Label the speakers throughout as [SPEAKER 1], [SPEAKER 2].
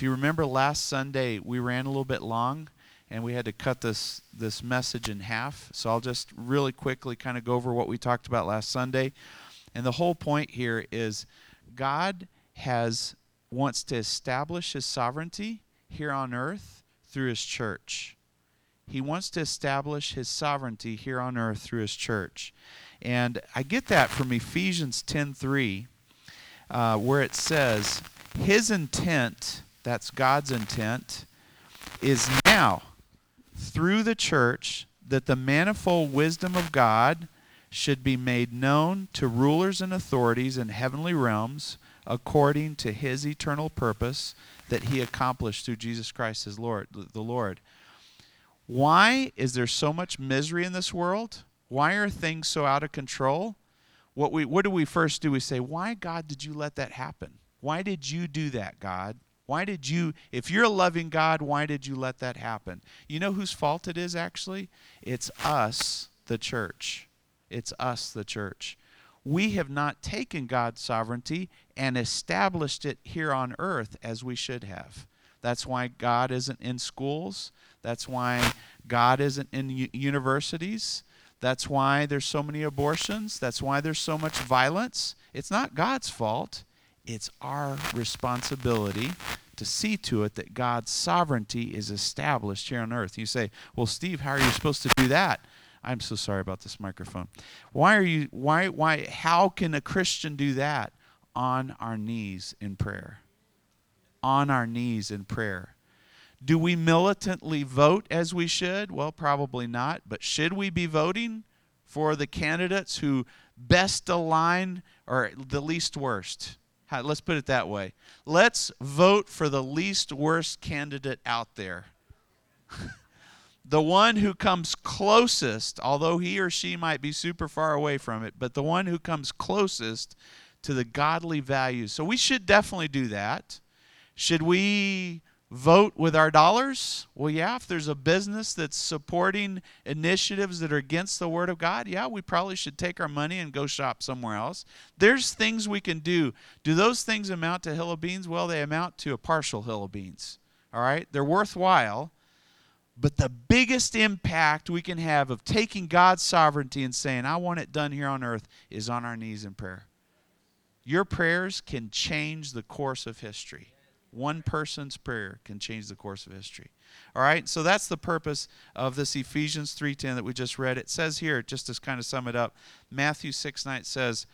[SPEAKER 1] If you remember last Sunday, we ran a little bit long and we had to cut this this message in half. So I'll just really quickly kind of go over what we talked about last Sunday. And the whole point here is God has wants to establish his sovereignty here on earth through his church. He wants to establish his sovereignty here on earth through his church. And I get that from Ephesians 10:3 uh, where it says his intent, that's God's intent, is now through the church that the manifold wisdom of God should be made known to rulers and authorities in heavenly realms according to his eternal purpose that he accomplished through Jesus Christ his Lord the Lord. Why is there so much misery in this world? Why are things so out of control? What we what do we first do? We say, "Why God did you let that happen? Why did you do that, God? Why did you if you're a loving God, why did you let that happen?" You know whose fault it is actually? It's us, the church. It's us, the church. We have not taken God's sovereignty and established it here on earth as we should have. That's why God isn't in schools. That's why God isn't in u- universities. That's why there's so many abortions. That's why there's so much violence. It's not God's fault. It's our responsibility to see to it that God's sovereignty is established here on earth. You say, "Well, Steve, how are you supposed to do that?" I'm so sorry about this microphone. Why are you why why how can a Christian do that? On our knees in prayer. On our knees in prayer. Do we militantly vote as we should? Well, probably not, but should we be voting for the candidates who best align or the least worst? Let's put it that way. Let's vote for the least worst candidate out there. the one who comes closest, although he or she might be super far away from it, but the one who comes closest to the godly values. So we should definitely do that. Should we vote with our dollars? Well, yeah, if there's a business that's supporting initiatives that are against the Word of God, yeah, we probably should take our money and go shop somewhere else. There's things we can do. Do those things amount to hill of beans? Well, they amount to a partial hill of beans. All right? They're worthwhile but the biggest impact we can have of taking God's sovereignty and saying, I want it done here on earth, is on our knees in prayer. Your prayers can change the course of history. One person's prayer can change the course of history. All right, so that's the purpose of this Ephesians 3:10 that we just read. It says here, just to kind of sum it up, Matthew 6 9 says,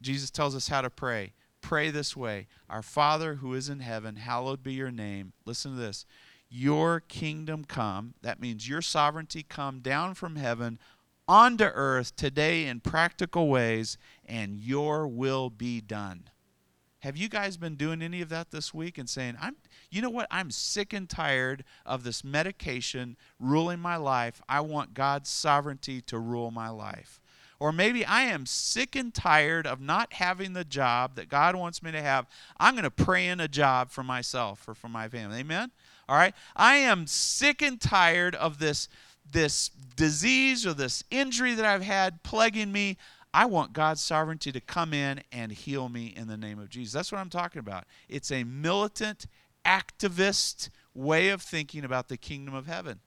[SPEAKER 1] Jesus tells us how to pray. Pray this way Our Father who is in heaven, hallowed be your name. Listen to this your kingdom come. That means your sovereignty come down from heaven onto earth today in practical ways, and your will be done. Have you guys been doing any of that this week and saying, I'm you know what? I'm sick and tired of this medication ruling my life. I want God's sovereignty to rule my life. Or maybe I am sick and tired of not having the job that God wants me to have. I'm going to pray in a job for myself or for my family. Amen? All right? I am sick and tired of this this disease or this injury that I've had plaguing me. I want God's sovereignty to come in and heal me in the name of Jesus. That's what I'm talking about. It's a militant, activist way of thinking about the kingdom of heaven.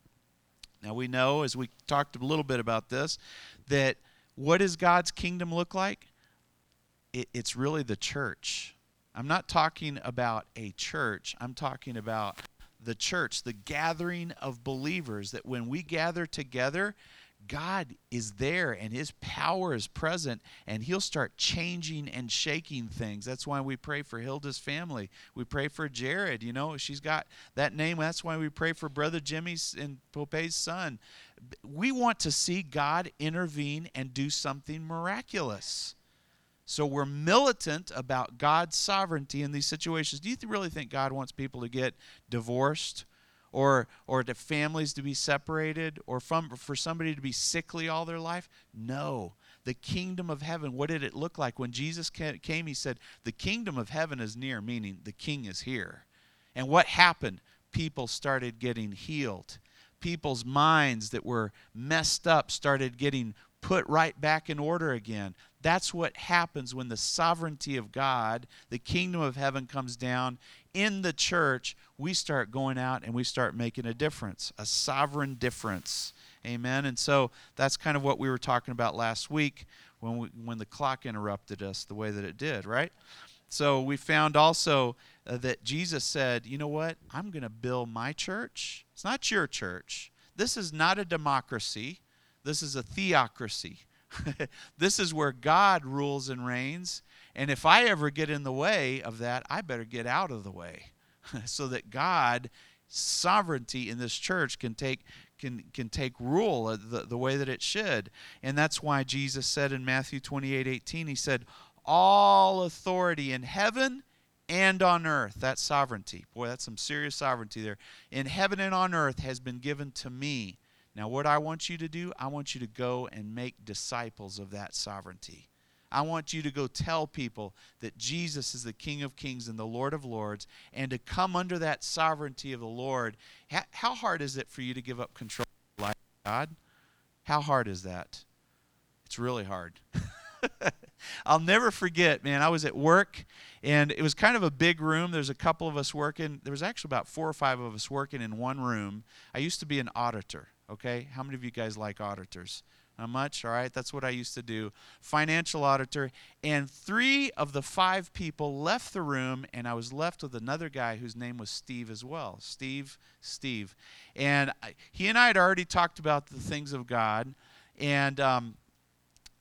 [SPEAKER 1] Now, we know, as we talked a little bit about this, that what does God's kingdom look like? It, it's really the church. I'm not talking about a church, I'm talking about the church, the gathering of believers, that when we gather together, God is there and His power is present, and He'll start changing and shaking things. That's why we pray for Hilda's family. We pray for Jared. You know, she's got that name. That's why we pray for Brother Jimmy's and Pope's son. We want to see God intervene and do something miraculous. So we're militant about God's sovereignty in these situations. Do you really think God wants people to get divorced or or to families to be separated or from, for somebody to be sickly all their life? No. The kingdom of heaven, what did it look like when Jesus came? He said, "The kingdom of heaven is near," meaning the king is here. And what happened? People started getting healed. People's minds that were messed up started getting put right back in order again. That's what happens when the sovereignty of God, the kingdom of heaven comes down in the church. We start going out and we start making a difference, a sovereign difference. Amen. And so that's kind of what we were talking about last week when we, when the clock interrupted us the way that it did, right? So we found also uh, that Jesus said, "You know what? I'm going to build my church. It's not your church. This is not a democracy. This is a theocracy. this is where God rules and reigns. And if I ever get in the way of that, I better get out of the way so that God sovereignty in this church can take can can take rule the, the way that it should. And that's why Jesus said in Matthew 28, 18, he said, All authority in heaven and on earth. That's sovereignty. Boy, that's some serious sovereignty there. In heaven and on earth has been given to me. Now, what I want you to do, I want you to go and make disciples of that sovereignty. I want you to go tell people that Jesus is the King of Kings and the Lord of Lords, and to come under that sovereignty of the Lord. How hard is it for you to give up control of your life, God? How hard is that? It's really hard. I'll never forget, man. I was at work, and it was kind of a big room. There's a couple of us working. There was actually about four or five of us working in one room. I used to be an auditor. Okay, how many of you guys like auditors? Not much, all right? That's what I used to do. Financial auditor. And three of the five people left the room, and I was left with another guy whose name was Steve as well. Steve, Steve. And I, he and I had already talked about the things of God, and um,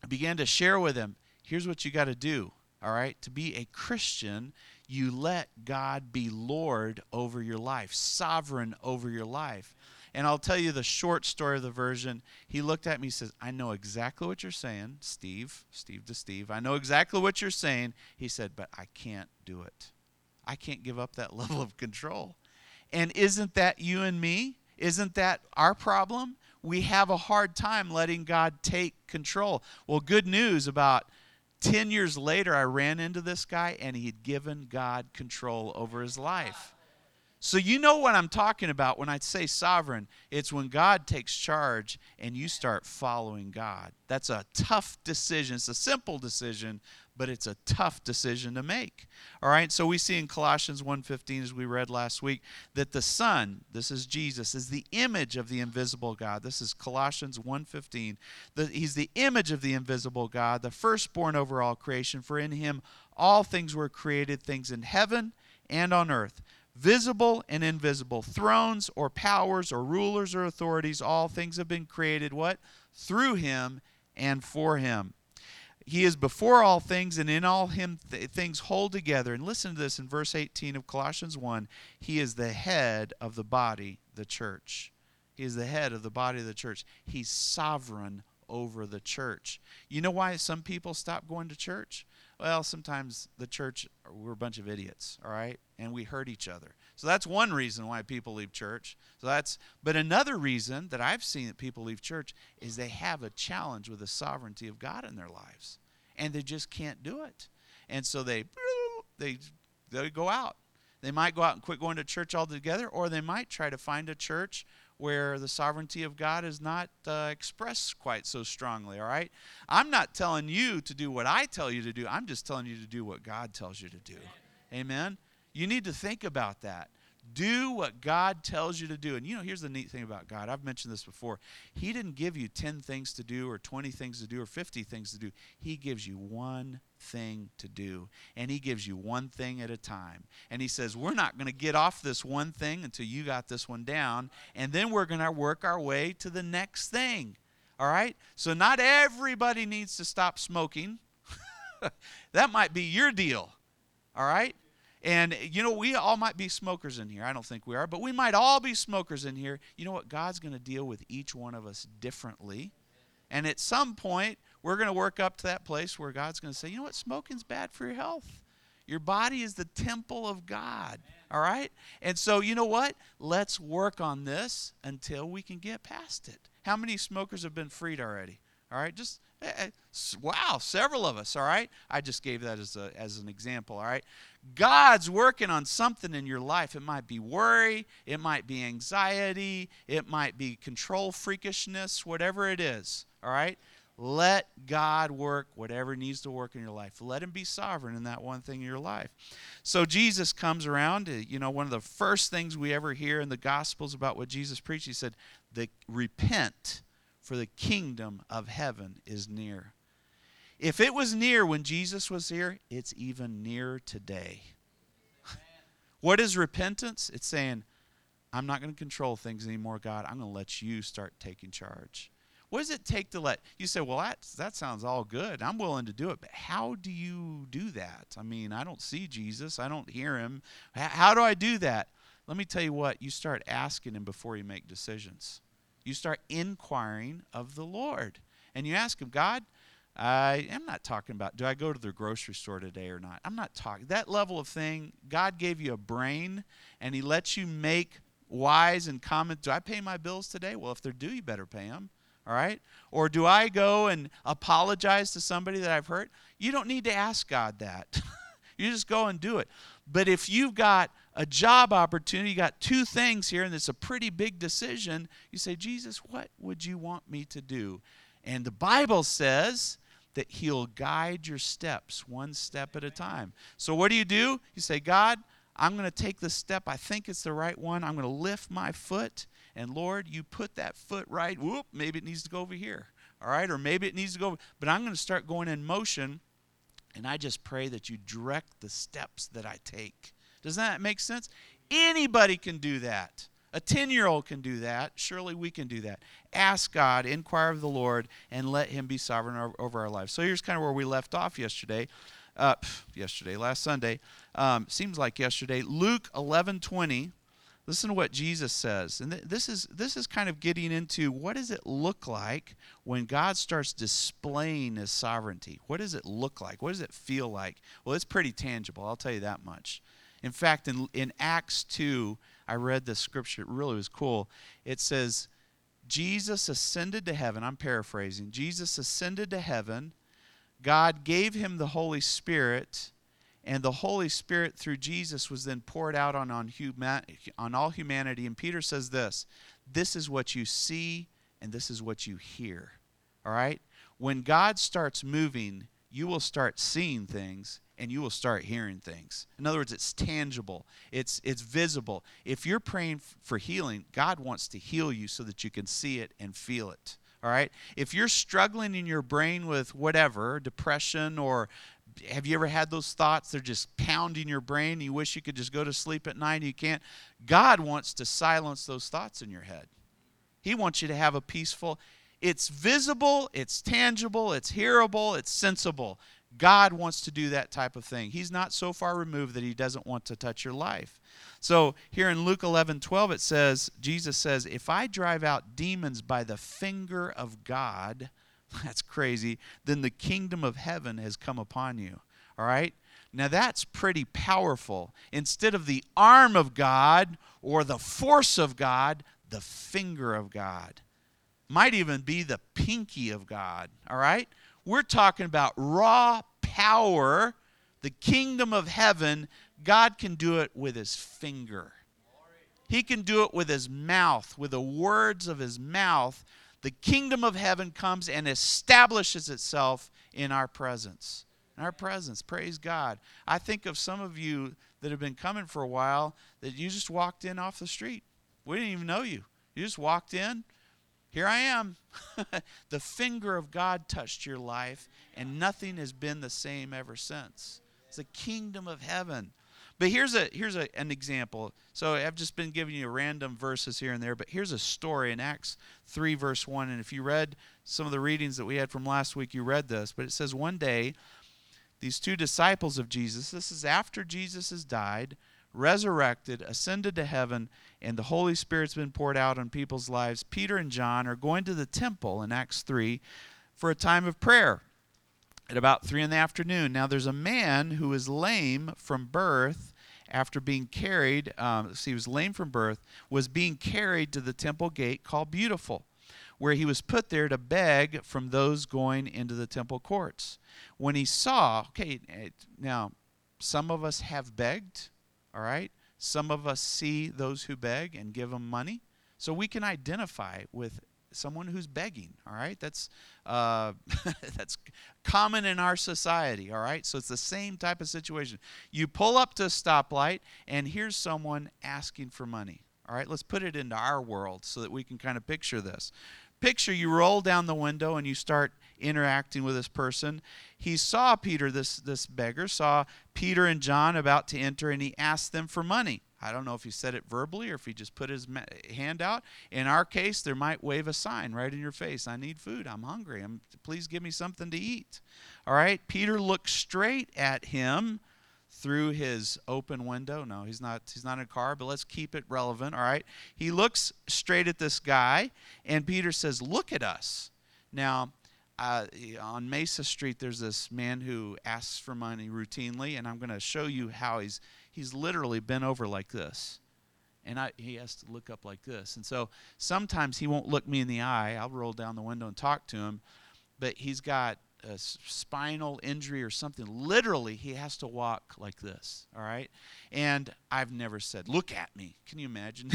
[SPEAKER 1] I began to share with him here's what you got to do, all right? To be a Christian, you let God be Lord over your life, sovereign over your life. And I'll tell you the short story of the version. He looked at me and says, I know exactly what you're saying, Steve, Steve to Steve. I know exactly what you're saying. He said, but I can't do it. I can't give up that level of control. And isn't that you and me? Isn't that our problem? We have a hard time letting God take control. Well, good news about 10 years later, I ran into this guy and he'd given God control over his life. So, you know what I'm talking about when I say sovereign. It's when God takes charge and you start following God. That's a tough decision. It's a simple decision, but it's a tough decision to make. All right? So we see in Colossians 1:15 as we read last week that the Son, this is Jesus, is the image of the invisible God. This is Colossians 1:15. He's the image of the invisible God, the firstborn over all creation, for in him all things were created, things in heaven and on earth visible and invisible, thrones or powers or rulers or authorities, all things have been created what? Through him and for him. He is before all things, and in all him th- things hold together. And listen to this in verse 18 of Colossians 1 He is the head of the body, the church. He is the head of the body of the church. He's sovereign over the church. You know why some people stop going to church? Well, sometimes the church, we're a bunch of idiots, all right? And we hurt each other. So that's one reason why people leave church. So that's but another reason that I've seen that people leave church is they have a challenge with the sovereignty of God in their lives. And they just can't do it. And so they they they go out. They might go out and quit going to church altogether, or they might try to find a church where the sovereignty of God is not uh, expressed quite so strongly, all right? I'm not telling you to do what I tell you to do. I'm just telling you to do what God tells you to do. Amen? You need to think about that. Do what God tells you to do. And you know, here's the neat thing about God. I've mentioned this before. He didn't give you 10 things to do or 20 things to do or 50 things to do. He gives you one thing to do. And He gives you one thing at a time. And He says, We're not going to get off this one thing until you got this one down. And then we're going to work our way to the next thing. All right? So, not everybody needs to stop smoking. that might be your deal. All right? And, you know, we all might be smokers in here. I don't think we are, but we might all be smokers in here. You know what? God's going to deal with each one of us differently. And at some point, we're going to work up to that place where God's going to say, you know what? Smoking's bad for your health. Your body is the temple of God. All right? And so, you know what? Let's work on this until we can get past it. How many smokers have been freed already? All right? Just Eh, eh, wow, several of us, all right? I just gave that as, a, as an example, all right? God's working on something in your life. It might be worry, it might be anxiety, it might be control freakishness, whatever it is, all right? Let God work whatever needs to work in your life. Let Him be sovereign in that one thing in your life. So Jesus comes around. You know, one of the first things we ever hear in the Gospels about what Jesus preached, He said, the, Repent, for the kingdom of heaven is near. If it was near when Jesus was here, it's even nearer today. what is repentance? It's saying, I'm not going to control things anymore, God. I'm going to let you start taking charge. What does it take to let you say, well, that that sounds all good. I'm willing to do it, but how do you do that? I mean, I don't see Jesus. I don't hear him. How do I do that? Let me tell you what, you start asking him before you make decisions. You start inquiring of the Lord. And you ask him, God, I am not talking about do I go to the grocery store today or not. I'm not talking that level of thing. God gave you a brain and he lets you make wise and comment. Do I pay my bills today? Well, if they're due, you better pay them. All right? Or do I go and apologize to somebody that I've hurt? You don't need to ask God that. you just go and do it. But if you've got a job opportunity, you got two things here, and it's a pretty big decision, you say, Jesus, what would you want me to do? And the Bible says that He'll guide your steps one step at a time. So what do you do? You say, God, I'm going to take the step. I think it's the right one. I'm going to lift my foot and Lord, you put that foot right, whoop, maybe it needs to go over here. All right, or maybe it needs to go, but I'm going to start going in motion, and I just pray that you direct the steps that I take. Does that make sense? Anybody can do that. A 10 year old can do that. Surely we can do that. Ask God, inquire of the Lord, and let Him be sovereign over our lives. So here's kind of where we left off yesterday. Uh, yesterday, last Sunday. Um, seems like yesterday. Luke 11 20 Listen to what Jesus says. And th- this is this is kind of getting into what does it look like when God starts displaying his sovereignty? What does it look like? What does it feel like? Well, it's pretty tangible. I'll tell you that much. In fact, in in Acts 2, I read this scripture. It really was cool. It says Jesus ascended to heaven. I'm paraphrasing. Jesus ascended to heaven. God gave him the Holy Spirit and the Holy Spirit through Jesus was then poured out on, on, human, on all humanity. And Peter says this this is what you see, and this is what you hear. All right? When God starts moving, you will start seeing things and you will start hearing things. In other words, it's tangible, it's, it's visible. If you're praying for healing, God wants to heal you so that you can see it and feel it. All right? If you're struggling in your brain with whatever, depression or have you ever had those thoughts? They're just pounding your brain. You wish you could just go to sleep at night. You can't. God wants to silence those thoughts in your head. He wants you to have a peaceful. It's visible, it's tangible, it's hearable, it's sensible. God wants to do that type of thing. He's not so far removed that he doesn't want to touch your life. So here in Luke 11 12, it says, Jesus says, If I drive out demons by the finger of God, That's crazy. Then the kingdom of heaven has come upon you. All right? Now that's pretty powerful. Instead of the arm of God or the force of God, the finger of God. Might even be the pinky of God. All right? We're talking about raw power, the kingdom of heaven. God can do it with his finger. He can do it with his mouth, with the words of his mouth the kingdom of heaven comes and establishes itself in our presence. In our presence. Praise God. I think of some of you that have been coming for a while that you just walked in off the street. We didn't even know you. You just walked in. Here I am. the finger of God touched your life, and nothing has been the same ever since. It's the kingdom of heaven. But here's a here's a, an example. So I've just been giving you random verses here and there, but here's a story in Acts 3 verse 1 and if you read some of the readings that we had from last week, you read this, but it says one day these two disciples of Jesus, this is after Jesus has died, resurrected, ascended to heaven, and the Holy Spirit's been poured out on people's lives. Peter and John are going to the temple in Acts 3 for a time of prayer at about 3 in the afternoon. Now, there's a man who is lame from birth after being carried, um, see, he was lame from birth, was being carried to the temple gate called Beautiful, where he was put there to beg from those going into the temple courts. When he saw, okay, now, some of us have begged, all right? Some of us see those who beg and give them money. So we can identify with someone who's begging. All right, that's uh, that's common in our society. All right, so it's the same type of situation. You pull up to a stoplight, and here's someone asking for money. All right, let's put it into our world so that we can kind of picture this. Picture you roll down the window and you start interacting with this person. He saw Peter, this, this beggar, saw Peter and John about to enter, and he asked them for money. I don't know if he said it verbally or if he just put his hand out. In our case, there might wave a sign right in your face. I need food. I'm hungry. I'm, please give me something to eat. All right. Peter looked straight at him through his open window. No, he's not. He's not in a car. But let's keep it relevant. All right. He looks straight at this guy, and Peter says, "Look at us." Now, uh, on Mesa Street, there's this man who asks for money routinely, and I'm going to show you how he's he's literally bent over like this. And I, he has to look up like this. And so sometimes he won't look me in the eye. I'll roll down the window and talk to him. But he's got a spinal injury or something. Literally, he has to walk like this. All right? And I've never said, Look at me. Can you imagine?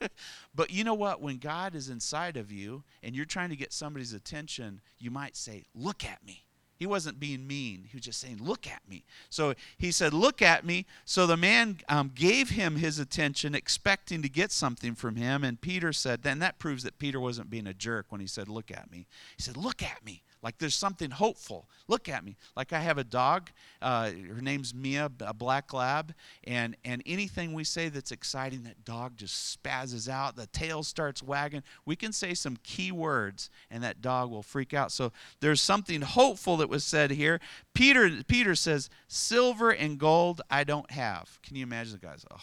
[SPEAKER 1] but you know what? When God is inside of you and you're trying to get somebody's attention, you might say, Look at me. He wasn't being mean. He was just saying, Look at me. So he said, Look at me. So the man um, gave him his attention, expecting to get something from him. And Peter said, Then that proves that Peter wasn't being a jerk when he said, Look at me. He said, Look at me like there's something hopeful. Look at me. Like I have a dog. Uh, her name's Mia, a black lab, and and anything we say that's exciting, that dog just spazzes out. The tail starts wagging. We can say some key words, and that dog will freak out. So there's something hopeful that was said here. Peter Peter says, "Silver and gold I don't have." Can you imagine the guys? Oh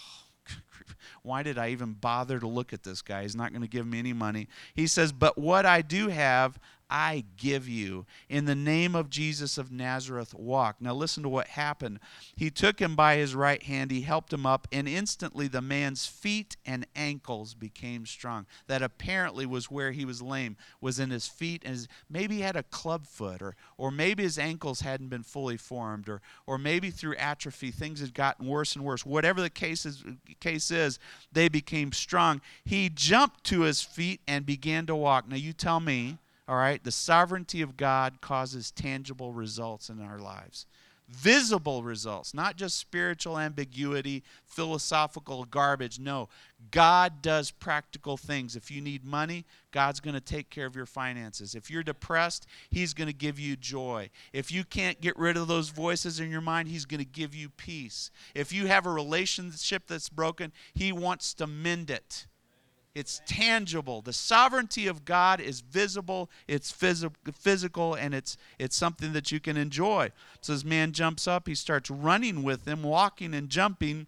[SPEAKER 1] why did I even bother to look at this guy? He's not going to give me any money. He says, But what I do have, I give you. In the name of Jesus of Nazareth, walk. Now, listen to what happened. He took him by his right hand, he helped him up, and instantly the man's feet and ankles became strong. That apparently was where he was lame, was in his feet, and his, maybe he had a club foot, or, or maybe his ankles hadn't been fully formed, or, or maybe through atrophy things had gotten worse and worse. Whatever the case is, case is, they became strong. He jumped to his feet and began to walk. Now, you tell me all right? The sovereignty of God causes tangible results in our lives. Visible results, not just spiritual ambiguity, philosophical garbage. No, God does practical things. If you need money, God's going to take care of your finances. If you're depressed, He's going to give you joy. If you can't get rid of those voices in your mind, He's going to give you peace. If you have a relationship that's broken, He wants to mend it. It's tangible. The sovereignty of God is visible, it's phys- physical, and it's, it's something that you can enjoy. So this man jumps up, he starts running with them, walking and jumping.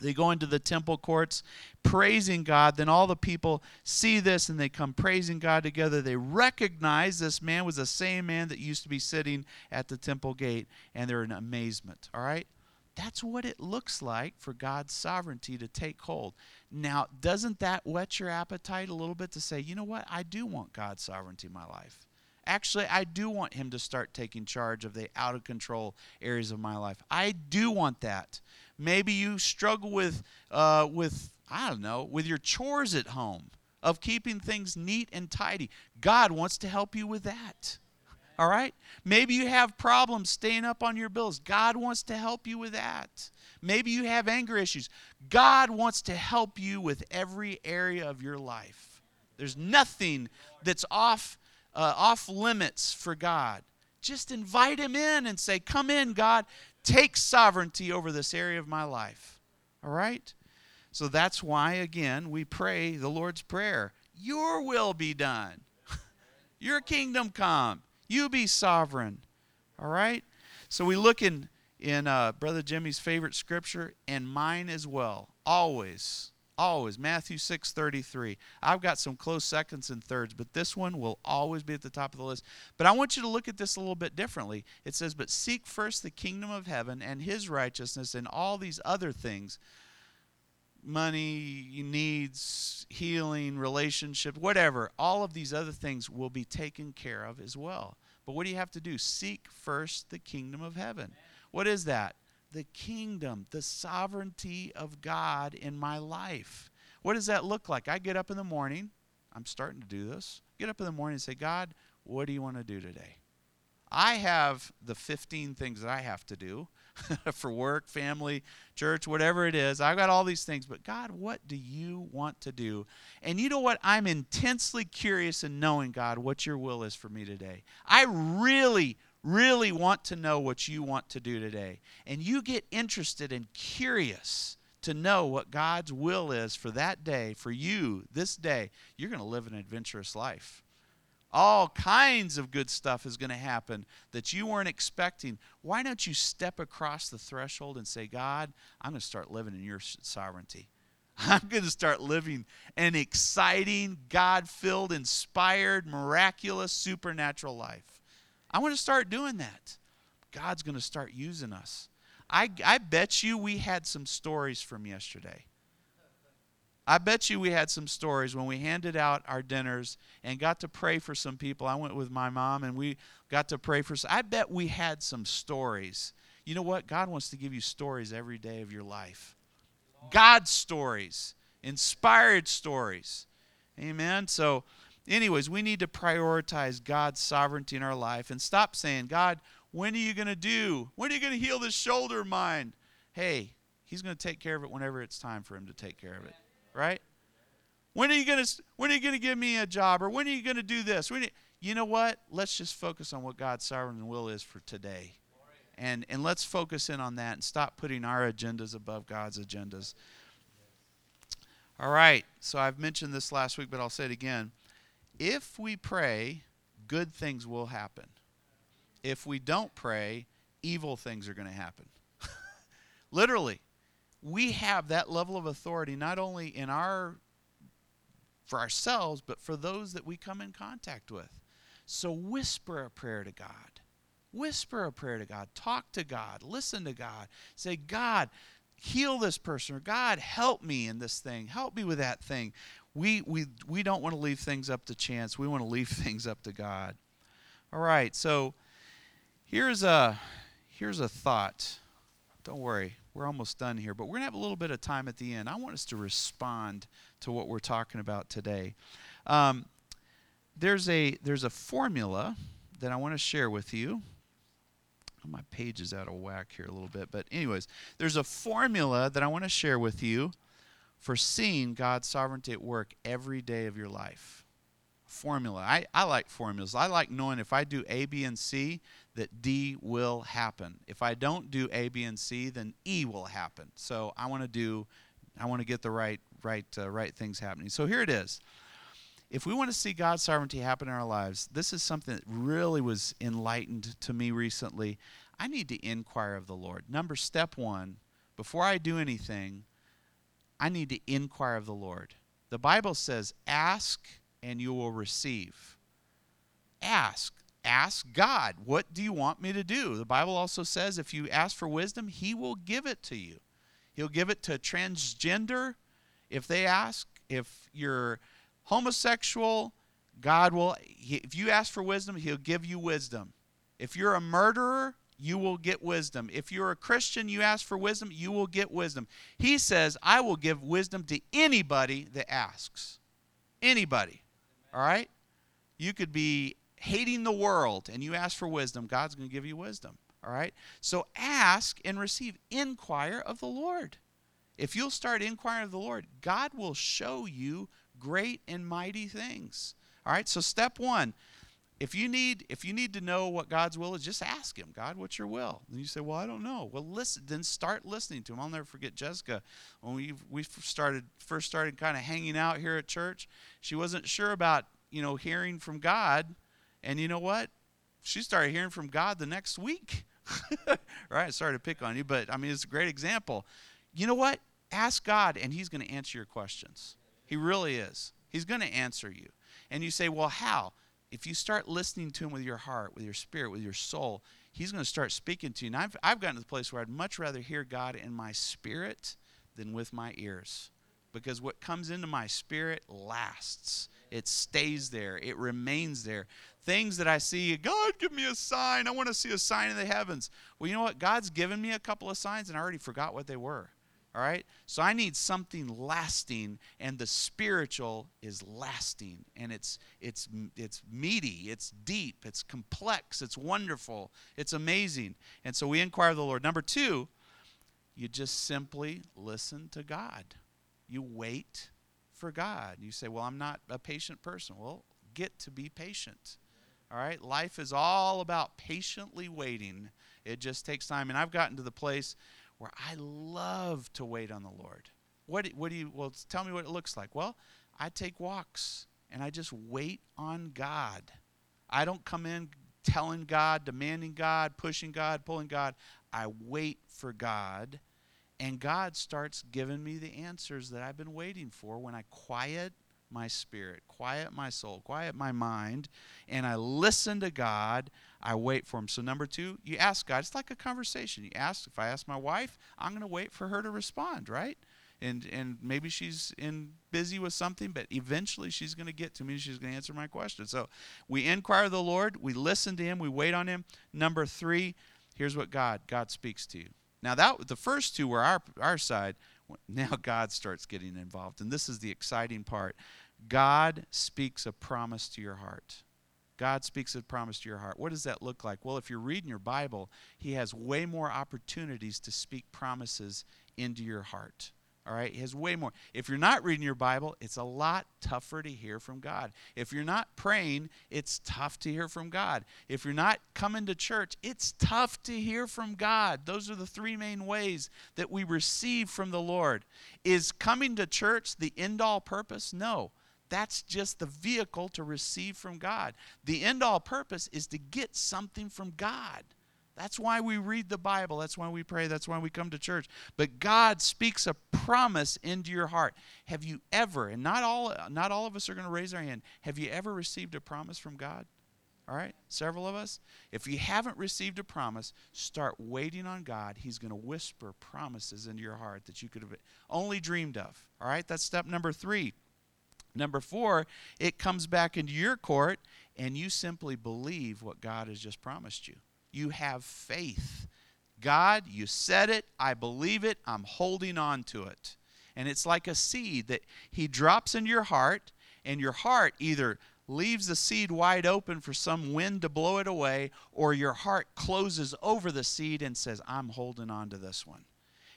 [SPEAKER 1] They go into the temple courts, praising God. Then all the people see this and they come praising God together. They recognize this man was the same man that used to be sitting at the temple gate, and they're in amazement. All right? That's what it looks like for God's sovereignty to take hold. Now, doesn't that whet your appetite a little bit to say, you know what? I do want God's sovereignty in my life. Actually, I do want Him to start taking charge of the out of control areas of my life. I do want that. Maybe you struggle with, uh, with I don't know, with your chores at home, of keeping things neat and tidy. God wants to help you with that. All right? Maybe you have problems staying up on your bills. God wants to help you with that. Maybe you have anger issues. God wants to help you with every area of your life. There's nothing that's off uh, off limits for God. Just invite him in and say, "Come in, God. Take sovereignty over this area of my life." All right? So that's why again we pray the Lord's prayer. Your will be done. Your kingdom come you be sovereign. All right? So we look in in uh, Brother Jimmy's favorite scripture and mine as well. Always. Always. Matthew 6 33. I've got some close seconds and thirds, but this one will always be at the top of the list. But I want you to look at this a little bit differently. It says, But seek first the kingdom of heaven and his righteousness, and all these other things money, needs, healing, relationship, whatever, all of these other things will be taken care of as well. But what do you have to do? Seek first the kingdom of heaven. What is that? The kingdom, the sovereignty of God in my life. What does that look like? I get up in the morning, I'm starting to do this. Get up in the morning and say, God, what do you want to do today? I have the 15 things that I have to do for work, family, church, whatever it is. I've got all these things, but God, what do you want to do? And you know what? I'm intensely curious in knowing, God, what your will is for me today. I really, really want to know what you want to do today. And you get interested and curious to know what God's will is for that day, for you, this day. You're going to live an adventurous life. All kinds of good stuff is going to happen that you weren't expecting. Why don't you step across the threshold and say, God, I'm going to start living in your sovereignty? I'm going to start living an exciting, God filled, inspired, miraculous, supernatural life. I want to start doing that. God's going to start using us. I, I bet you we had some stories from yesterday. I bet you we had some stories when we handed out our dinners and got to pray for some people. I went with my mom and we got to pray for some. I bet we had some stories. You know what? God wants to give you stories every day of your life. God's stories, inspired stories. Amen. So, anyways, we need to prioritize God's sovereignty in our life and stop saying, God, when are you going to do? When are you going to heal this shoulder of mine? Hey, He's going to take care of it whenever it's time for Him to take care of it right? When are you gonna when are you gonna give me a job or when are you gonna do this? When you, you know what? Let's just focus on what God's sovereign will is for today. And and let's focus in on that and stop putting our agendas above God's agendas. All right. So I've mentioned this last week, but I'll say it again. If we pray, good things will happen. If we don't pray, evil things are going to happen. Literally we have that level of authority not only in our for ourselves but for those that we come in contact with. So whisper a prayer to god. Whisper a prayer to god. Talk to god. Listen to god. Say god heal this person or god help me in this thing. Help me with that thing. We we we don't want to leave things up to chance. We want to leave things up to god. All right. So here's a here's a thought. Don't worry we're almost done here, but we're going to have a little bit of time at the end. I want us to respond to what we're talking about today. Um, there's a there's a formula that I want to share with you. My page is out of whack here a little bit, but anyways, there's a formula that I want to share with you for seeing God's sovereignty at work every day of your life. Formula. I, I like formulas. I like knowing if I do A, B, and C, that D will happen. If I don't do A, B, and C, then E will happen. So I want to do, I want to get the right, right, uh, right things happening. So here it is. If we want to see God's sovereignty happen in our lives, this is something that really was enlightened to me recently. I need to inquire of the Lord. Number step one, before I do anything, I need to inquire of the Lord. The Bible says, "Ask and you will receive." Ask ask God, what do you want me to do? The Bible also says if you ask for wisdom, He will give it to you. He'll give it to transgender if they ask. If you're homosexual, God will, if you ask for wisdom, He'll give you wisdom. If you're a murderer, you will get wisdom. If you're a Christian, you ask for wisdom, you will get wisdom. He says, I will give wisdom to anybody that asks. Anybody. All right? You could be hating the world and you ask for wisdom, God's going to give you wisdom. All right? So ask and receive. Inquire of the Lord. If you'll start inquiring of the Lord, God will show you great and mighty things. All right? So step 1, if you need if you need to know what God's will is, just ask him, God, what's your will? And you say, Well, I don't know. Well, listen, then start listening to him. I'll never forget Jessica when we we started first started kind of hanging out here at church. She wasn't sure about, you know, hearing from God and you know what? She started hearing from God the next week. right? Sorry to pick on you, but I mean, it's a great example. You know what? Ask God, and He's going to answer your questions. He really is. He's going to answer you. And you say, well, how? If you start listening to Him with your heart, with your spirit, with your soul, He's going to start speaking to you. And I've, I've gotten to the place where I'd much rather hear God in my spirit than with my ears. Because what comes into my spirit lasts. It stays there. It remains there things that I see. God, give me a sign. I want to see a sign in the heavens. Well, you know what? God's given me a couple of signs, and I already forgot what they were. All right? So I need something lasting and the spiritual is lasting and it's it's it's meaty, it's deep, it's complex, it's wonderful, it's amazing. And so we inquire of the Lord. Number 2, you just simply listen to God. You wait for God. You say, "Well, I'm not a patient person." Well, get to be patient. All right? Life is all about patiently waiting. It just takes time and I've gotten to the place where I love to wait on the Lord. What, what do you, well, tell me what it looks like. Well, I take walks and I just wait on God. I don't come in telling God, demanding God, pushing God, pulling God. I wait for God, and God starts giving me the answers that I've been waiting for when I quiet my spirit, quiet my soul, quiet my mind, and I listen to God. I wait for Him. So, number two, you ask God. It's like a conversation. You ask, if I ask my wife, I'm going to wait for her to respond, right? And, and maybe she's in busy with something, but eventually she's going to get to me. She's going to answer my question. So we inquire the Lord, we listen to Him, we wait on Him. Number three, here's what God God speaks to you. Now that the first two were our our side. Now God starts getting involved, and this is the exciting part. God speaks a promise to your heart. God speaks a promise to your heart. What does that look like? Well, if you're reading your Bible, He has way more opportunities to speak promises into your heart. All right? He has way more. If you're not reading your Bible, it's a lot tougher to hear from God. If you're not praying, it's tough to hear from God. If you're not coming to church, it's tough to hear from God. Those are the three main ways that we receive from the Lord. Is coming to church the end all purpose? No. That's just the vehicle to receive from God. The end all purpose is to get something from God. That's why we read the Bible. That's why we pray. That's why we come to church. But God speaks a promise into your heart. Have you ever, and not all, not all of us are going to raise our hand, have you ever received a promise from God? All right, several of us. If you haven't received a promise, start waiting on God. He's going to whisper promises into your heart that you could have only dreamed of. All right, that's step number three. Number four, it comes back into your court, and you simply believe what God has just promised you. You have faith. God, you said it. I believe it. I'm holding on to it. And it's like a seed that He drops in your heart, and your heart either leaves the seed wide open for some wind to blow it away, or your heart closes over the seed and says, I'm holding on to this one.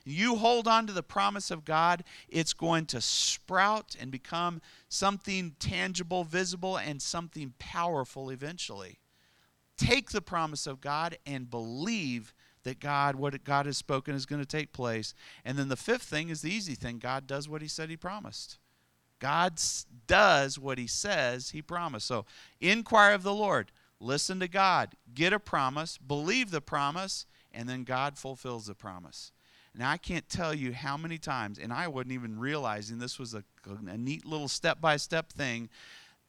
[SPEAKER 1] You hold on to the promise of God, it's going to sprout and become something tangible, visible, and something powerful eventually. Take the promise of God and believe that God, what God has spoken, is going to take place. And then the fifth thing is the easy thing God does what He said He promised. God does what He says He promised. So inquire of the Lord, listen to God, get a promise, believe the promise, and then God fulfills the promise. Now, I can't tell you how many times, and I wasn't even realizing this was a, a neat little step by step thing,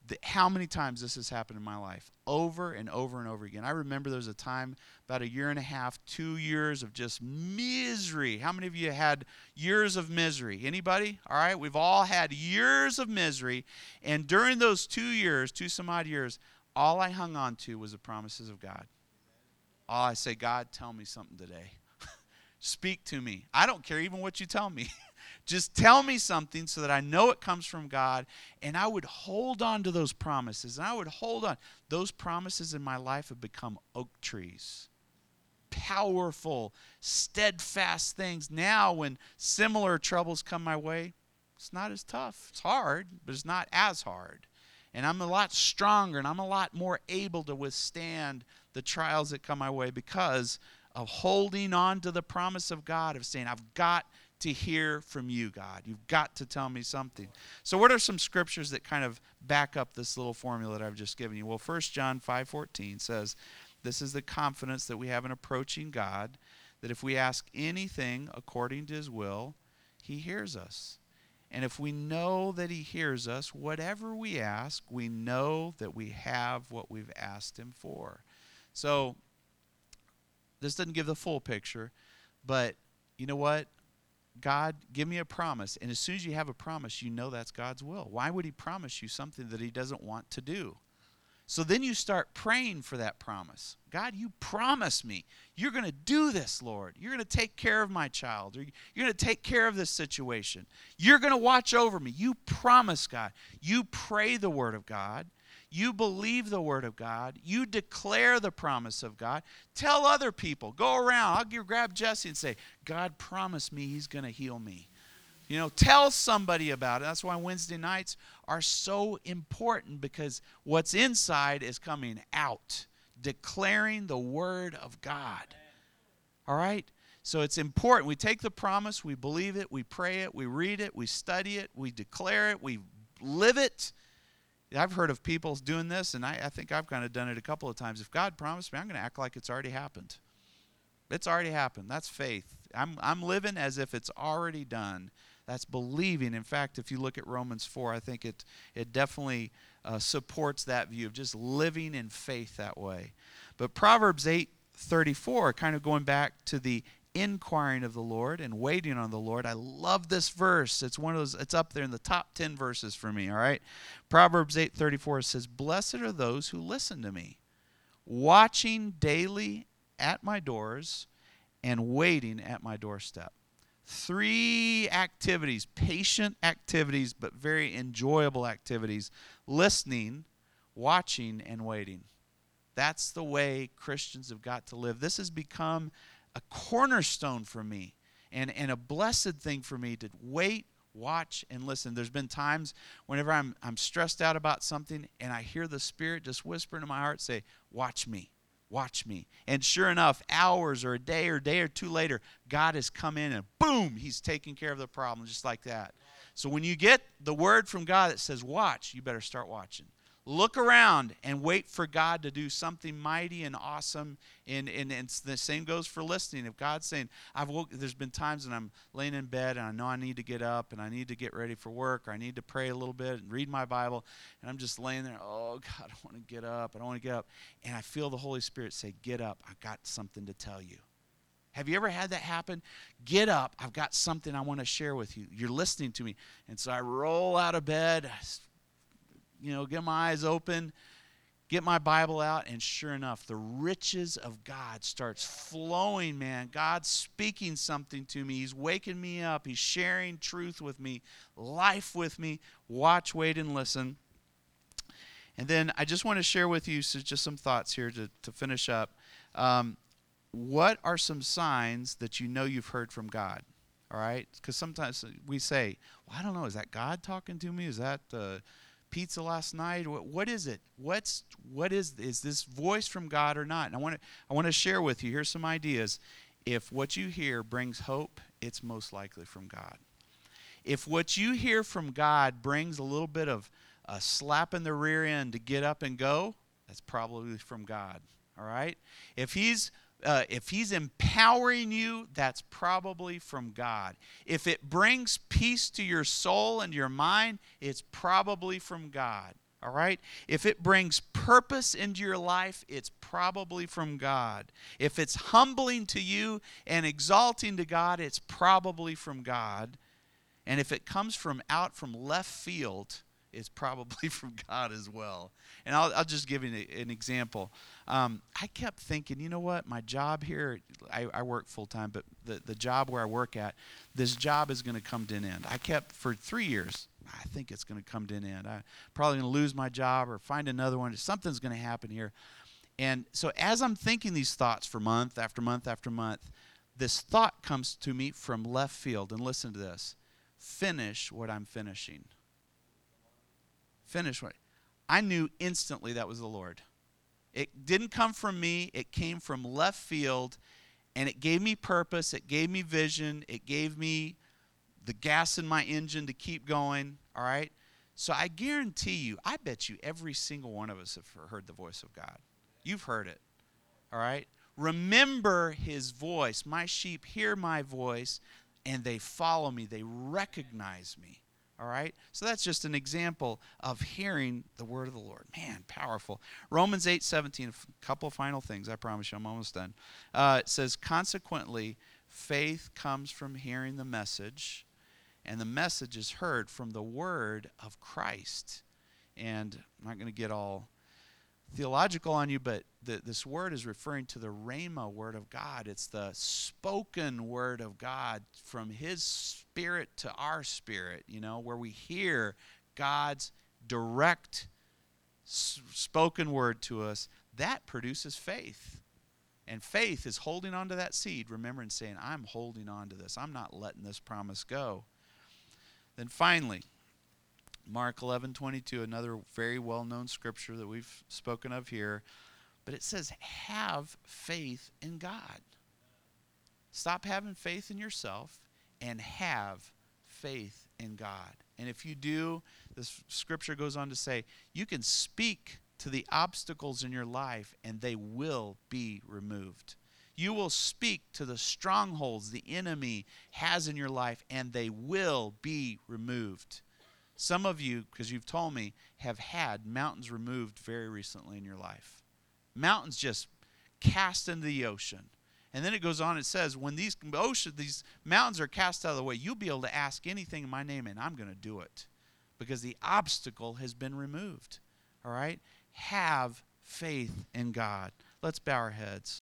[SPEAKER 1] that how many times this has happened in my life over and over and over again. I remember there was a time about a year and a half, two years of just misery. How many of you had years of misery? Anybody? All right, we've all had years of misery. And during those two years, two some odd years, all I hung on to was the promises of God. All I say, God, tell me something today. Speak to me. I don't care even what you tell me. Just tell me something so that I know it comes from God. And I would hold on to those promises. And I would hold on. Those promises in my life have become oak trees. Powerful, steadfast things. Now, when similar troubles come my way, it's not as tough. It's hard, but it's not as hard. And I'm a lot stronger and I'm a lot more able to withstand the trials that come my way because of holding on to the promise of God, of saying, I've got to hear from you, God. You've got to tell me something. So, what are some scriptures that kind of back up this little formula that I've just given you? Well, 1 John 5:14 says, "This is the confidence that we have in approaching God, that if we ask anything according to his will, he hears us." And if we know that he hears us, whatever we ask, we know that we have what we've asked him for. So, this doesn't give the full picture, but you know what? God, give me a promise. And as soon as you have a promise, you know that's God's will. Why would He promise you something that He doesn't want to do? So then you start praying for that promise. God, you promise me you're going to do this, Lord. You're going to take care of my child. or You're going to take care of this situation. You're going to watch over me. You promise, God. You pray the word of God. You believe the word of God. You declare the promise of God. Tell other people. Go around. I'll grab Jesse and say, God promised me he's going to heal me. You know, tell somebody about it. That's why Wednesday nights are so important because what's inside is coming out, declaring the word of God. All right? So it's important. We take the promise, we believe it, we pray it, we read it, we study it, we declare it, we live it. I've heard of people doing this, and I, I think I've kind of done it a couple of times. If God promised me, I'm going to act like it's already happened. It's already happened. That's faith. I'm, I'm living as if it's already done. That's believing. In fact, if you look at Romans 4, I think it, it definitely uh, supports that view of just living in faith that way. But Proverbs 8 34, kind of going back to the inquiring of the Lord and waiting on the Lord. I love this verse. It's one of those it's up there in the top 10 verses for me, all right? Proverbs 8:34 says, "Blessed are those who listen to me, watching daily at my doors and waiting at my doorstep." three activities, patient activities, but very enjoyable activities listening, watching, and waiting. That's the way Christians have got to live. This has become a cornerstone for me and, and a blessed thing for me to wait, watch, and listen. There's been times whenever I'm, I'm stressed out about something and I hear the Spirit just whisper into my heart, say, Watch me Watch me. And sure enough, hours or a day or day or two later, God has come in and boom, He's taking care of the problem just like that. So when you get the word from God that says, watch, you better start watching look around and wait for God to do something mighty and awesome. And, and, and the same goes for listening. If God's saying, I've woke, there's been times when I'm laying in bed and I know I need to get up and I need to get ready for work or I need to pray a little bit and read my Bible. And I'm just laying there, oh God, I want to get up. I don't want to get up. And I feel the Holy Spirit say, Get up. I've got something to tell you. Have you ever had that happen? Get up. I've got something I want to share with you. You're listening to me. And so I roll out of bed, you know, get my eyes open, get my Bible out, and sure enough, the riches of God starts flowing, man. God's speaking something to me. He's waking me up. He's sharing truth with me, life with me. Watch, wait, and listen. And then I just want to share with you so just some thoughts here to, to finish up. Um, what are some signs that you know you've heard from God? All right? Because sometimes we say, well, I don't know, is that God talking to me? Is that uh, pizza last night? What, what is it? What's what is is this voice from God or not? And I want to I want to share with you. Here's some ideas. If what you hear brings hope, it's most likely from God. If what you hear from God brings a little bit of a slap in the rear end to get up and go, that's probably from God. All right? If he's uh, if he's empowering you, that's probably from God. If it brings peace to your soul and your mind, it's probably from God. All right? If it brings purpose into your life, it's probably from God. If it's humbling to you and exalting to God, it's probably from God. And if it comes from out from left field, it's probably from God as well. And I'll, I'll just give you an example. Um, I kept thinking, you know what? My job here, I, I work full time, but the, the job where I work at, this job is going to come to an end. I kept for three years. I think it's going to come to an end. I'm probably going to lose my job or find another one. Something's going to happen here. And so as I'm thinking these thoughts for month after month after month, this thought comes to me from left field. And listen to this finish what I'm finishing. Finish what I knew instantly that was the Lord. It didn't come from me, it came from left field, and it gave me purpose, it gave me vision, it gave me the gas in my engine to keep going, all right? So I guarantee you, I bet you every single one of us have heard the voice of God. You've heard it, all right? Remember his voice. My sheep hear my voice and they follow me, they recognize me. All right? So that's just an example of hearing the word of the Lord. Man, powerful. Romans 8 17, a couple final things. I promise you, I'm almost done. Uh, it says, Consequently, faith comes from hearing the message, and the message is heard from the word of Christ. And I'm not going to get all theological on you, but the, this word is referring to the Rhema word of God. It's the spoken word of God from His spirit to our spirit, you know, where we hear God's direct spoken word to us. That produces faith. And faith is holding on to that seed, remembering saying, I'm holding on to this. I'm not letting this promise go. Then finally, Mark 11:22, another very well-known scripture that we've spoken of here, but it says have faith in God. Stop having faith in yourself and have faith in God. And if you do, this scripture goes on to say, you can speak to the obstacles in your life and they will be removed. You will speak to the strongholds the enemy has in your life and they will be removed. Some of you, because you've told me, have had mountains removed very recently in your life. Mountains just cast into the ocean. And then it goes on, it says, when these ocean, these mountains are cast out of the way, you'll be able to ask anything in my name, and I'm going to do it. Because the obstacle has been removed. All right? Have faith in God. Let's bow our heads.